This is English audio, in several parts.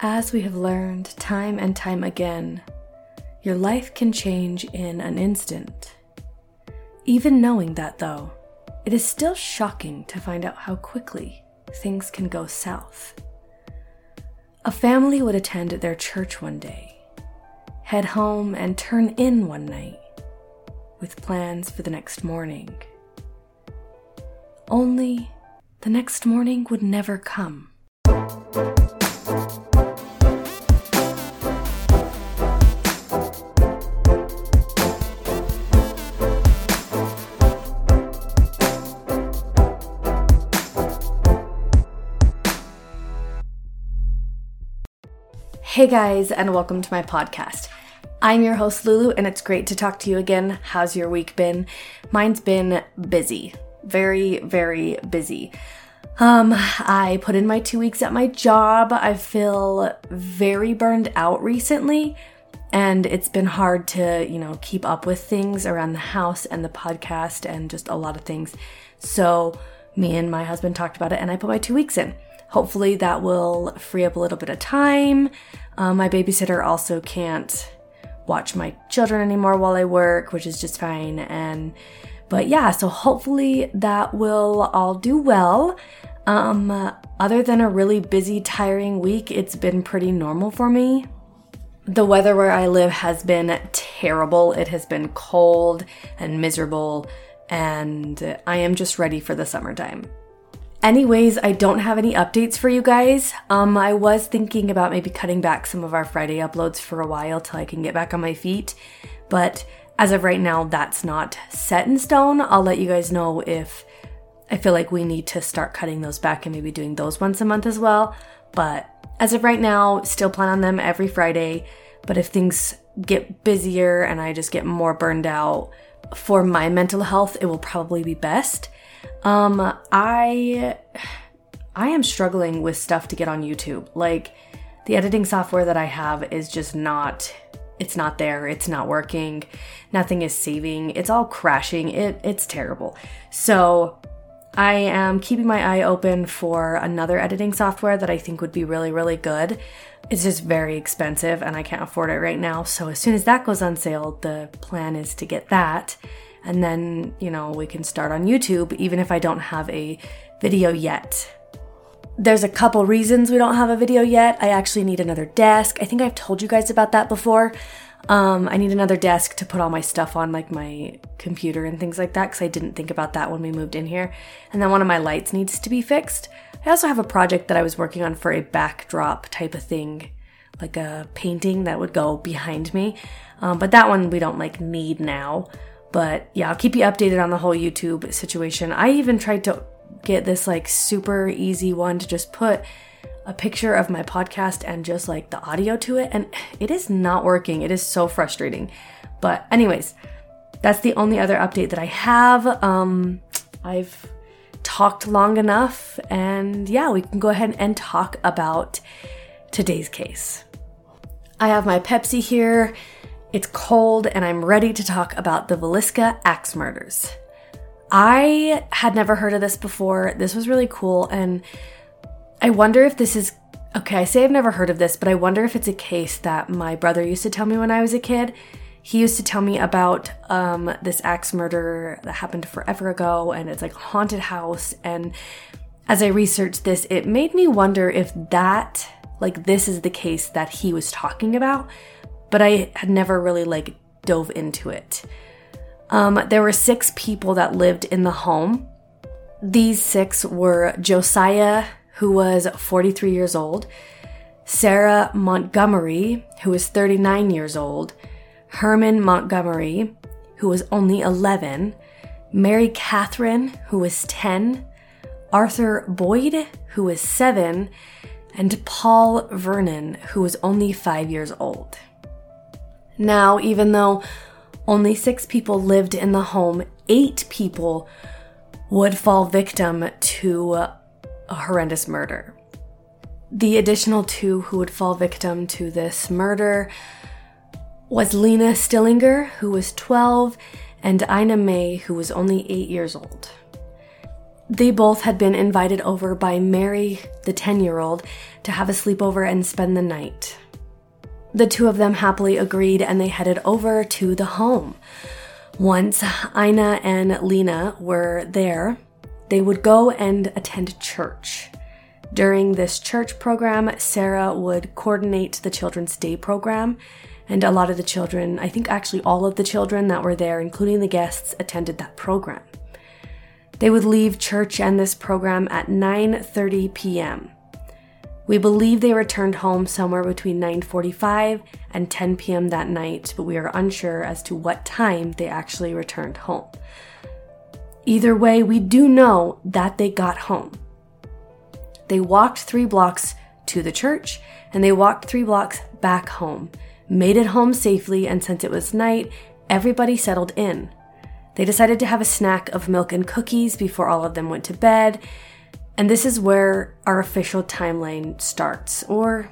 As we have learned time and time again, your life can change in an instant. Even knowing that, though, it is still shocking to find out how quickly things can go south. A family would attend their church one day, head home, and turn in one night with plans for the next morning. Only the next morning would never come. Hey guys, and welcome to my podcast. I'm your host, Lulu, and it's great to talk to you again. How's your week been? Mine's been busy. Very, very busy. Um, I put in my two weeks at my job. I feel very burned out recently, and it's been hard to, you know, keep up with things around the house and the podcast and just a lot of things. So, me and my husband talked about it, and I put my two weeks in. Hopefully, that will free up a little bit of time. Um, my babysitter also can't watch my children anymore while I work, which is just fine. And but yeah, so hopefully that will all do well. Um, other than a really busy, tiring week, it's been pretty normal for me. The weather where I live has been terrible. It has been cold and miserable, and I am just ready for the summertime. Anyways, I don't have any updates for you guys. Um, I was thinking about maybe cutting back some of our Friday uploads for a while till I can get back on my feet, but as of right now, that's not set in stone. I'll let you guys know if I feel like we need to start cutting those back and maybe doing those once a month as well. But as of right now, still plan on them every Friday. But if things get busier and I just get more burned out for my mental health, it will probably be best. Um, I I am struggling with stuff to get on YouTube. Like the editing software that I have is just not it's not there. It's not working. Nothing is saving. It's all crashing. It it's terrible. So I am keeping my eye open for another editing software that I think would be really, really good. It's just very expensive and I can't afford it right now. So as soon as that goes on sale, the plan is to get that. And then, you know, we can start on YouTube, even if I don't have a video yet. There's a couple reasons we don't have a video yet. I actually need another desk. I think I've told you guys about that before. Um, I need another desk to put all my stuff on, like my computer and things like that, because I didn't think about that when we moved in here. And then one of my lights needs to be fixed. I also have a project that I was working on for a backdrop type of thing, like a painting that would go behind me. Um, but that one we don't like need now. But yeah, I'll keep you updated on the whole YouTube situation. I even tried to get this like super easy one to just put a picture of my podcast and just like the audio to it, and it is not working. It is so frustrating. But, anyways, that's the only other update that I have. Um, I've talked long enough, and yeah, we can go ahead and talk about today's case. I have my Pepsi here. It's cold, and I'm ready to talk about the Villisca axe murders. I had never heard of this before. This was really cool, and I wonder if this is okay. I say I've never heard of this, but I wonder if it's a case that my brother used to tell me when I was a kid. He used to tell me about um, this axe murder that happened forever ago, and it's like a haunted house. And as I researched this, it made me wonder if that, like, this is the case that he was talking about, but I had never really like dove into it. Um, there were six people that lived in the home. These six were Josiah who was 43 years old, Sarah Montgomery, who was 39 years old, Herman Montgomery, who was only 11, Mary Catherine, who was 10, Arthur Boyd, who was 7, and Paul Vernon, who was only 5 years old. Now, even though only six people lived in the home, eight people would fall victim to a horrendous murder. The additional two who would fall victim to this murder was Lena Stillinger, who was 12, and Ina May, who was only 8 years old. They both had been invited over by Mary, the 10 year old, to have a sleepover and spend the night. The two of them happily agreed and they headed over to the home. Once Ina and Lena were there, they would go and attend church. During this church program, Sarah would coordinate the children's day program, and a lot of the children, I think actually all of the children that were there, including the guests, attended that program. They would leave church and this program at 9:30 p.m. We believe they returned home somewhere between 9:45 and 10 p.m. that night, but we are unsure as to what time they actually returned home. Either way, we do know that they got home. They walked 3 blocks to the church and they walked 3 blocks back home. Made it home safely and since it was night, everybody settled in. They decided to have a snack of milk and cookies before all of them went to bed and this is where our official timeline starts, or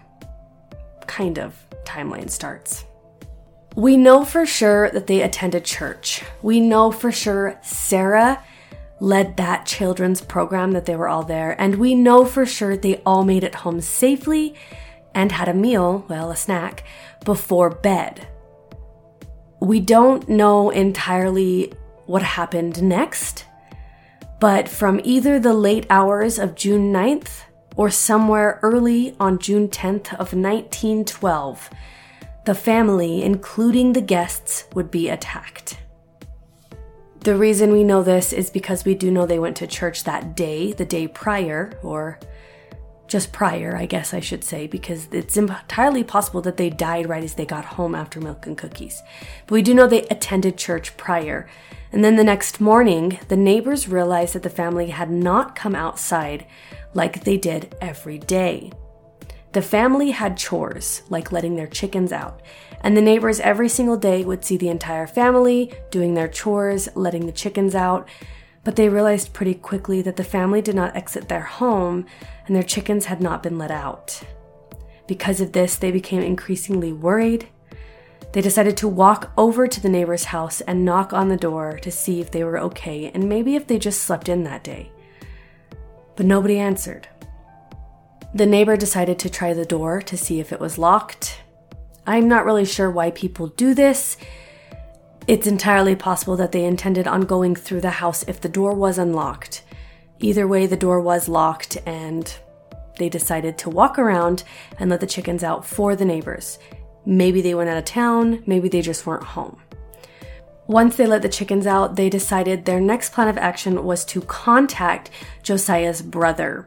kind of timeline starts. We know for sure that they attended church. We know for sure Sarah led that children's program that they were all there. And we know for sure they all made it home safely and had a meal, well, a snack, before bed. We don't know entirely what happened next but from either the late hours of June 9th or somewhere early on June 10th of 1912, the family, including the guests, would be attacked. The reason we know this is because we do know they went to church that day, the day prior, or just prior, I guess I should say, because it's entirely possible that they died right as they got home after milk and cookies. But we do know they attended church prior. And then the next morning, the neighbors realized that the family had not come outside like they did every day. The family had chores, like letting their chickens out, and the neighbors every single day would see the entire family doing their chores, letting the chickens out. But they realized pretty quickly that the family did not exit their home and their chickens had not been let out. Because of this, they became increasingly worried they decided to walk over to the neighbor's house and knock on the door to see if they were okay and maybe if they just slept in that day. But nobody answered. The neighbor decided to try the door to see if it was locked. I'm not really sure why people do this. It's entirely possible that they intended on going through the house if the door was unlocked. Either way, the door was locked, and they decided to walk around and let the chickens out for the neighbors. Maybe they went out of town, maybe they just weren't home. Once they let the chickens out, they decided their next plan of action was to contact Josiah's brother.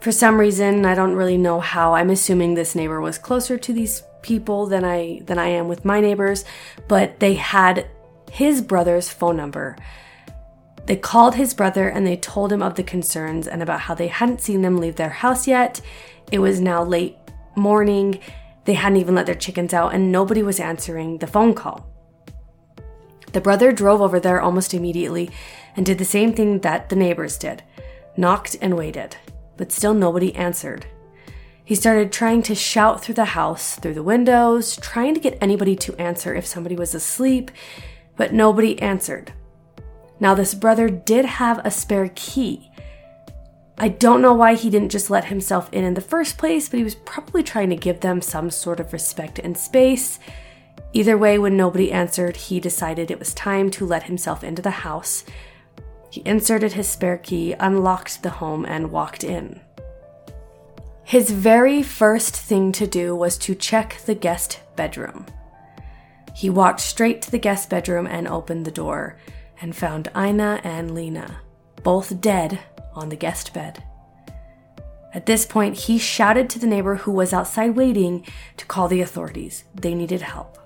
For some reason, I don't really know how. I'm assuming this neighbor was closer to these people than I than I am with my neighbors, but they had his brother's phone number. They called his brother and they told him of the concerns and about how they hadn't seen them leave their house yet. It was now late morning they hadn't even let their chickens out, and nobody was answering the phone call. The brother drove over there almost immediately and did the same thing that the neighbors did knocked and waited, but still nobody answered. He started trying to shout through the house, through the windows, trying to get anybody to answer if somebody was asleep, but nobody answered. Now, this brother did have a spare key, I don't know why he didn't just let himself in in the first place, but he was probably trying to give them some sort of respect and space. Either way, when nobody answered, he decided it was time to let himself into the house. He inserted his spare key, unlocked the home, and walked in. His very first thing to do was to check the guest bedroom. He walked straight to the guest bedroom and opened the door and found Ina and Lena, both dead on the guest bed. At this point, he shouted to the neighbor who was outside waiting to call the authorities. They needed help.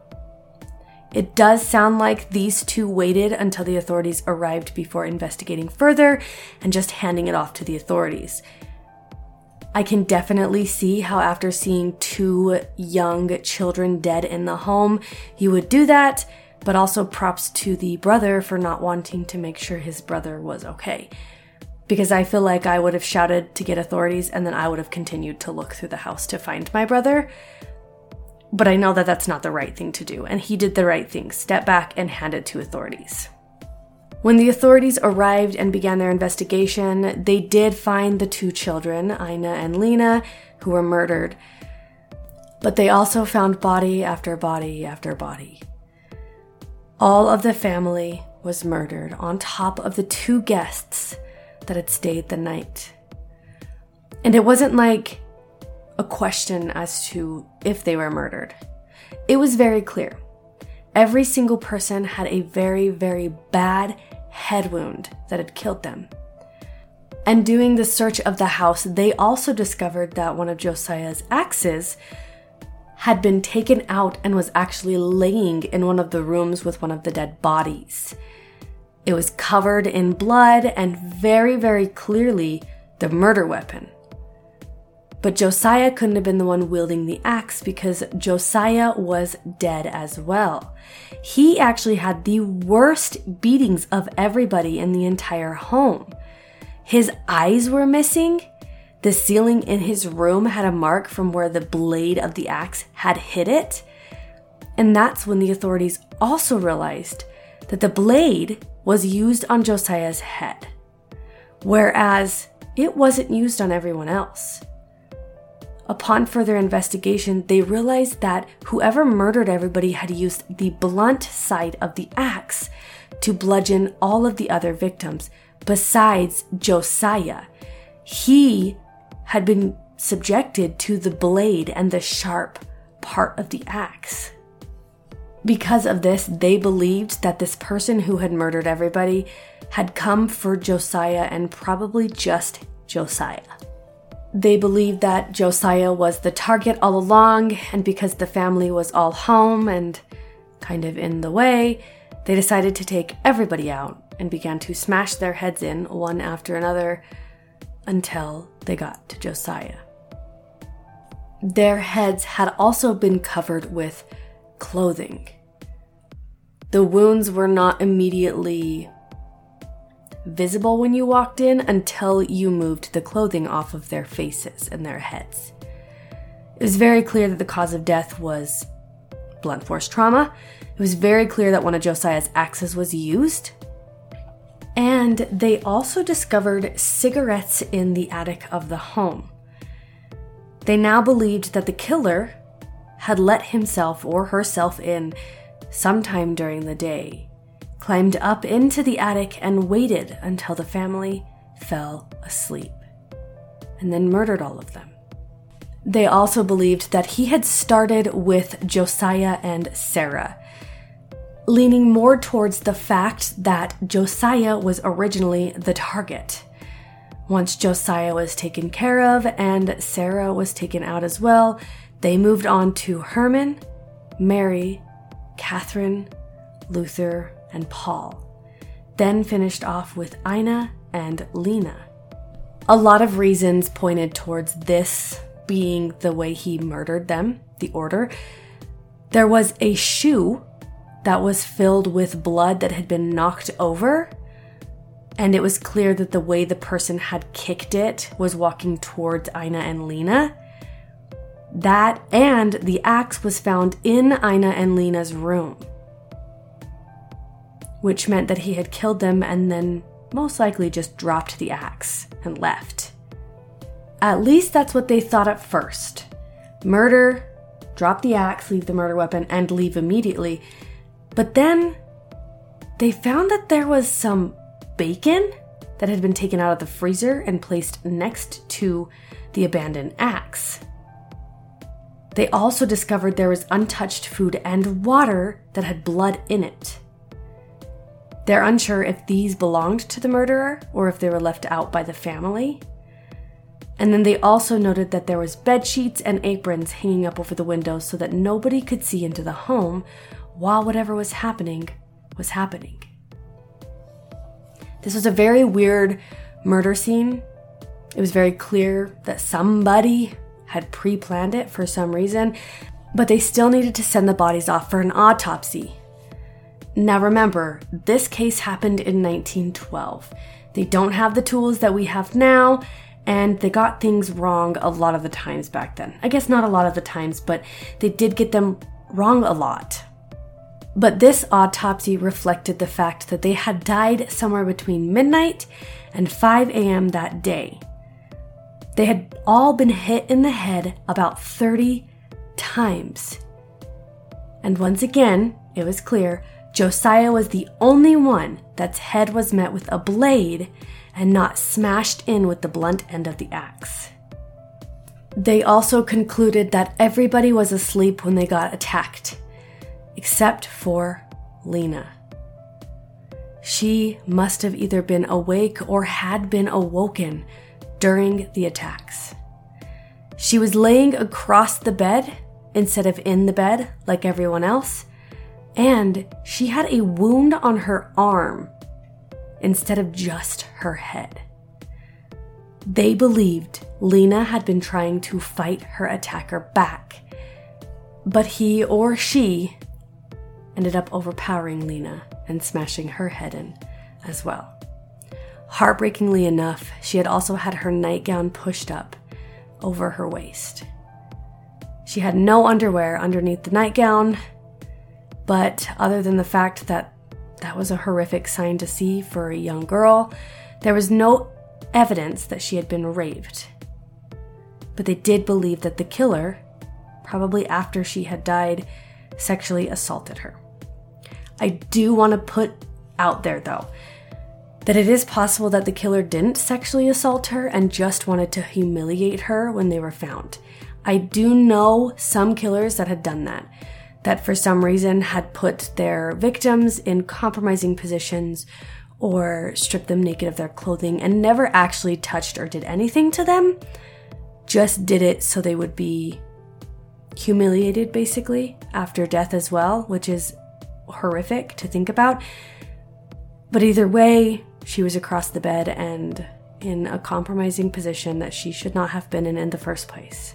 It does sound like these two waited until the authorities arrived before investigating further and just handing it off to the authorities. I can definitely see how, after seeing two young children dead in the home, you would do that, but also props to the brother for not wanting to make sure his brother was okay because I feel like I would have shouted to get authorities and then I would have continued to look through the house to find my brother. But I know that that's not the right thing to do, and he did the right thing step back and hand it to authorities. When the authorities arrived and began their investigation, they did find the two children, Ina and Lena, who were murdered. But they also found body after body after body. All of the family was murdered on top of the two guests that had stayed the night. And it wasn't like a question as to if they were murdered. It was very clear. Every single person had a very, very bad head wound that had killed them. And doing the search of the house, they also discovered that one of Josiah's axes had been taken out and was actually laying in one of the rooms with one of the dead bodies. It was covered in blood and very, very clearly the murder weapon. But Josiah couldn't have been the one wielding the axe because Josiah was dead as well. He actually had the worst beatings of everybody in the entire home. His eyes were missing. The ceiling in his room had a mark from where the blade of the axe had hit it. And that's when the authorities also realized that the blade was used on Josiah's head, whereas it wasn't used on everyone else. Upon further investigation, they realized that whoever murdered everybody had used the blunt side of the axe to bludgeon all of the other victims, besides Josiah. He had been subjected to the blade and the sharp part of the axe. Because of this, they believed that this person who had murdered everybody had come for Josiah and probably just Josiah. They believed that Josiah was the target all along, and because the family was all home and kind of in the way, they decided to take everybody out and began to smash their heads in one after another until they got to Josiah. Their heads had also been covered with clothing. The wounds were not immediately visible when you walked in until you moved the clothing off of their faces and their heads. It was very clear that the cause of death was blunt force trauma. It was very clear that one of Josiah's axes was used. And they also discovered cigarettes in the attic of the home. They now believed that the killer had let himself or herself in sometime during the day climbed up into the attic and waited until the family fell asleep, and then murdered all of them. They also believed that he had started with Josiah and Sarah, leaning more towards the fact that Josiah was originally the target. Once Josiah was taken care of and Sarah was taken out as well, they moved on to Herman, Mary, Catherine, Luther, and Paul, then finished off with Ina and Lena. A lot of reasons pointed towards this being the way he murdered them, the order. There was a shoe that was filled with blood that had been knocked over, and it was clear that the way the person had kicked it was walking towards Ina and Lena. That and the axe was found in Ina and Lena's room which meant that he had killed them and then most likely just dropped the axe and left. At least that's what they thought at first. Murder, drop the axe, leave the murder weapon, and leave immediately. But then they found that there was some bacon that had been taken out of the freezer and placed next to the abandoned axe. They also discovered there was untouched food and water that had blood in it. They're unsure if these belonged to the murderer or if they were left out by the family. And then they also noted that there was bed sheets and aprons hanging up over the windows so that nobody could see into the home while whatever was happening was happening. This was a very weird murder scene. It was very clear that somebody had pre planned it for some reason, but they still needed to send the bodies off for an autopsy now remember, this case happened in 1912. They don't have the tools that we have now, and they got things wrong a lot of the times back then. I guess not a lot of the times, but they did get them wrong a lot. But this autopsy reflected the fact that they had died somewhere between midnight and 5 a.m. that day. They had all been hit in the head about 30 times. And once again, it was clear Josiah was the only one that's head was met with a blade and not smashed in with the blunt end of the axe. They also concluded that everybody was asleep when they got attacked, except for Lena. She must have either been awake or had been awoken during the attacks. She was laying across the bed instead of in the bed like everyone else, and she had a wound on her arm instead of just her head. They believed Lena had been trying to fight her attacker back, but he or she ended up overpowering Lena and smashing her head in as well. Heartbreakingly enough, she had also had her nightgown pushed up over her waist. She had no underwear underneath the nightgown, but other than the fact that that was a horrific sign to see for a young girl, there was no evidence that she had been raped. But they did believe that the killer, probably after she had died, sexually assaulted her. I do want to put out there, though, that it is possible that the killer didn't sexually assault her and just wanted to humiliate her when they were found. I do know some killers that had done that, that for some reason had put their victims in compromising positions or stripped them naked of their clothing and never actually touched or did anything to them, just did it so they would be humiliated basically after death as well, which is horrific to think about. But either way, she was across the bed and in a compromising position that she should not have been in in the first place.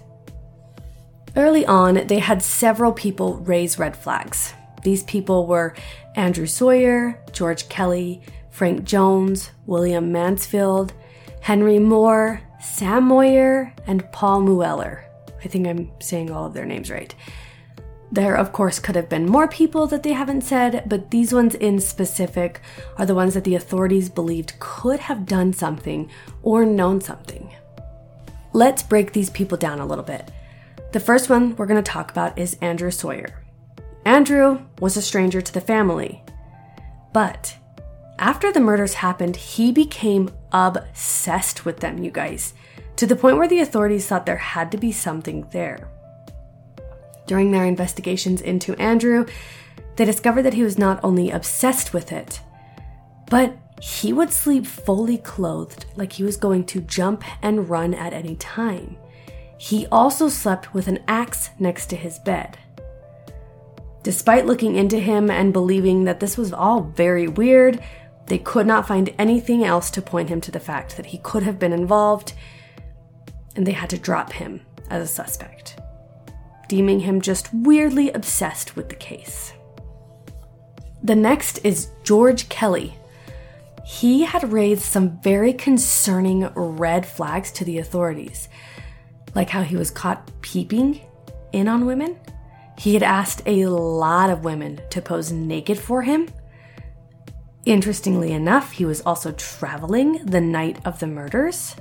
Early on, they had several people raise red flags. These people were Andrew Sawyer, George Kelly, Frank Jones, William Mansfield, Henry Moore, Sam Moyer, and Paul Mueller. I think I'm saying all of their names right. There, of course, could have been more people that they haven't said, but these ones in specific are the ones that the authorities believed could have done something or known something. Let's break these people down a little bit. The first one we're going to talk about is Andrew Sawyer. Andrew was a stranger to the family, but after the murders happened, he became obsessed with them, you guys, to the point where the authorities thought there had to be something there. During their investigations into Andrew, they discovered that he was not only obsessed with it, but he would sleep fully clothed, like he was going to jump and run at any time. He also slept with an axe next to his bed. Despite looking into him and believing that this was all very weird, they could not find anything else to point him to the fact that he could have been involved, and they had to drop him as a suspect deeming him just weirdly obsessed with the case. The next is George Kelly. He had raised some very concerning red flags to the authorities, like how he was caught peeping in on women. He had asked a lot of women to pose naked for him. Interestingly enough, he was also traveling the night of the murders.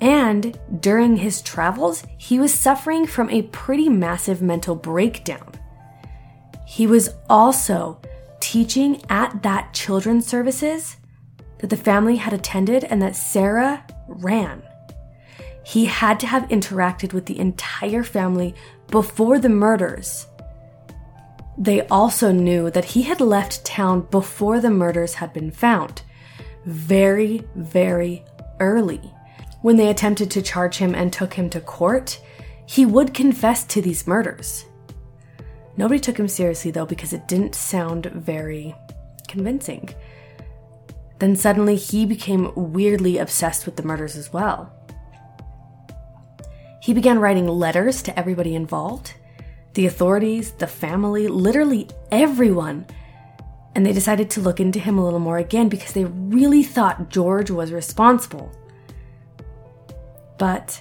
And during his travels, he was suffering from a pretty massive mental breakdown. He was also teaching at that children's services that the family had attended and that Sarah ran. He had to have interacted with the entire family before the murders. They also knew that he had left town before the murders had been found. Very, very early. When they attempted to charge him and took him to court, he would confess to these murders. Nobody took him seriously though because it didn't sound very convincing. Then suddenly he became weirdly obsessed with the murders as well. He began writing letters to everybody involved the authorities, the family, literally everyone. And they decided to look into him a little more again because they really thought George was responsible. But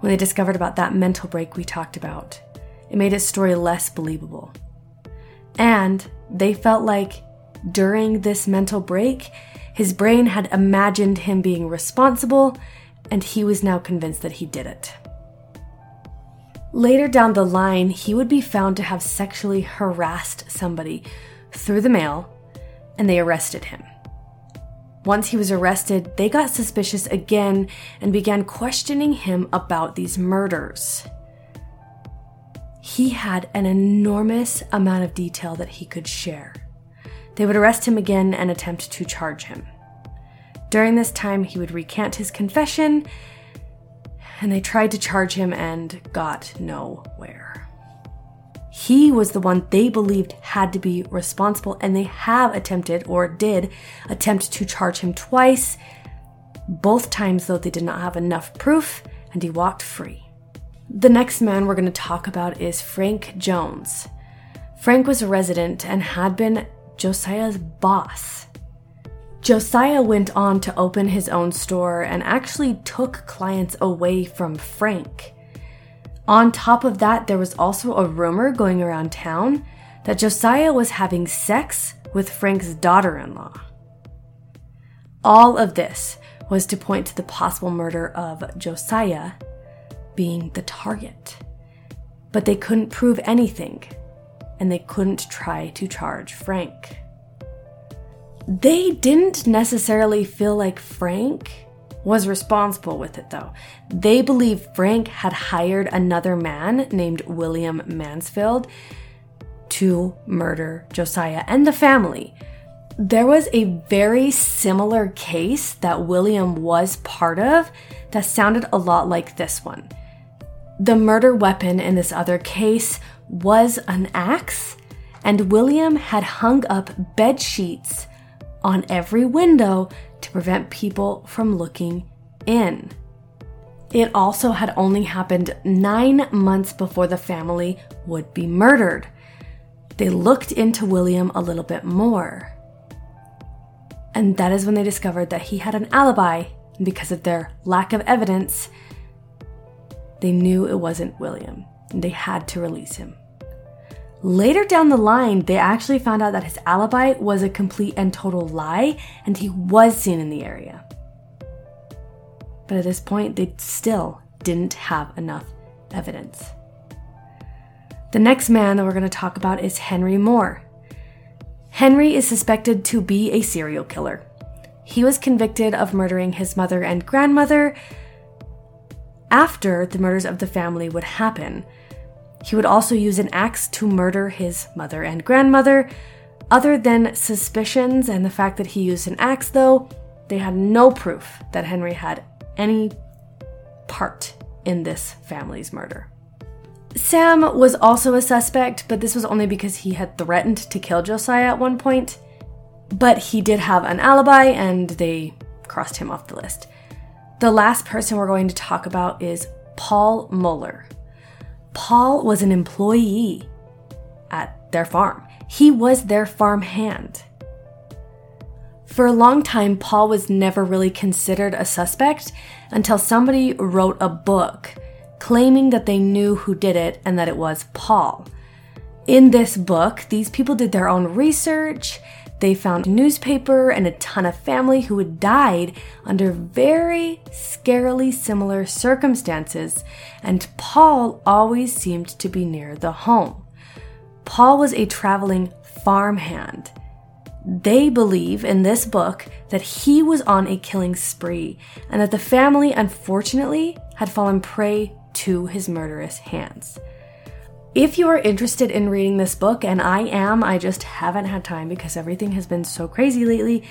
when they discovered about that mental break we talked about, it made his story less believable. And they felt like during this mental break, his brain had imagined him being responsible, and he was now convinced that he did it. Later down the line, he would be found to have sexually harassed somebody through the mail, and they arrested him. Once he was arrested, they got suspicious again and began questioning him about these murders. He had an enormous amount of detail that he could share. They would arrest him again and attempt to charge him. During this time, he would recant his confession, and they tried to charge him and got nowhere. He was the one they believed had to be responsible, and they have attempted or did attempt to charge him twice. Both times, though, they did not have enough proof, and he walked free. The next man we're going to talk about is Frank Jones. Frank was a resident and had been Josiah's boss. Josiah went on to open his own store and actually took clients away from Frank. On top of that, there was also a rumor going around town that Josiah was having sex with Frank's daughter in law. All of this was to point to the possible murder of Josiah being the target. But they couldn't prove anything and they couldn't try to charge Frank. They didn't necessarily feel like Frank was responsible with it though. They believe Frank had hired another man named William Mansfield to murder Josiah and the family. There was a very similar case that William was part of that sounded a lot like this one. The murder weapon in this other case was an axe, and William had hung up bed sheets on every window to prevent people from looking in. It also had only happened nine months before the family would be murdered. They looked into William a little bit more. And that is when they discovered that he had an alibi, and because of their lack of evidence, they knew it wasn't William, and they had to release him. Later down the line, they actually found out that his alibi was a complete and total lie and he was seen in the area. But at this point, they still didn't have enough evidence. The next man that we're going to talk about is Henry Moore. Henry is suspected to be a serial killer. He was convicted of murdering his mother and grandmother after the murders of the family would happen. He would also use an axe to murder his mother and grandmother. Other than suspicions and the fact that he used an axe, though, they had no proof that Henry had any part in this family's murder. Sam was also a suspect, but this was only because he had threatened to kill Josiah at one point. But he did have an alibi and they crossed him off the list. The last person we're going to talk about is Paul Mueller. Paul was an employee at their farm. He was their farm hand. For a long time, Paul was never really considered a suspect until somebody wrote a book claiming that they knew who did it and that it was Paul. In this book, these people did their own research they found a newspaper and a ton of family who had died under very scarily similar circumstances, and Paul always seemed to be near the home. Paul was a traveling farmhand. They believe in this book that he was on a killing spree and that the family, unfortunately, had fallen prey to his murderous hands. If you are interested in reading this book, and I am, I just haven't had time because everything has been so crazy lately.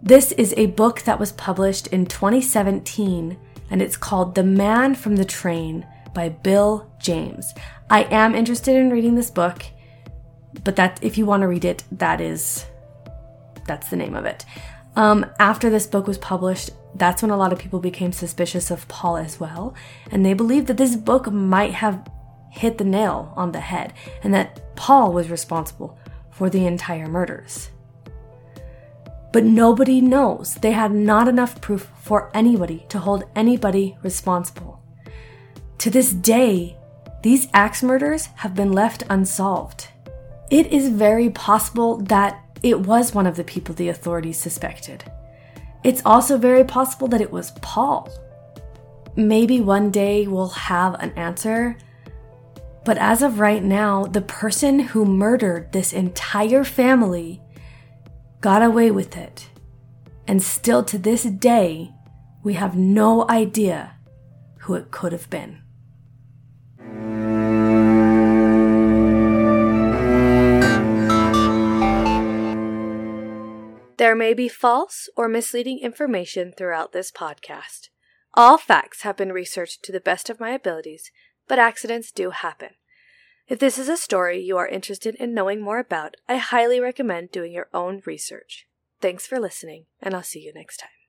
This is a book that was published in 2017 and it's called The Man from the Train by Bill James. I am interested in reading this book, but that if you want to read it, that is that's the name of it. Um, after this book was published, that's when a lot of people became suspicious of Paul as well, and they believed that this book might have hit the nail on the head and that Paul was responsible for the entire murders. But nobody knows. They had not enough proof for anybody to hold anybody responsible. To this day, these axe murders have been left unsolved. it is very possible that it was one of the people the authorities suspected. It's also very possible that it was Paul. Maybe one day we'll have an answer. But as of right now, the person who murdered this entire family got away with it. And still to this day, we have no idea who it could have been. There may be false or misleading information throughout this podcast. All facts have been researched to the best of my abilities, but accidents do happen. If this is a story you are interested in knowing more about, I highly recommend doing your own research. Thanks for listening, and I'll see you next time.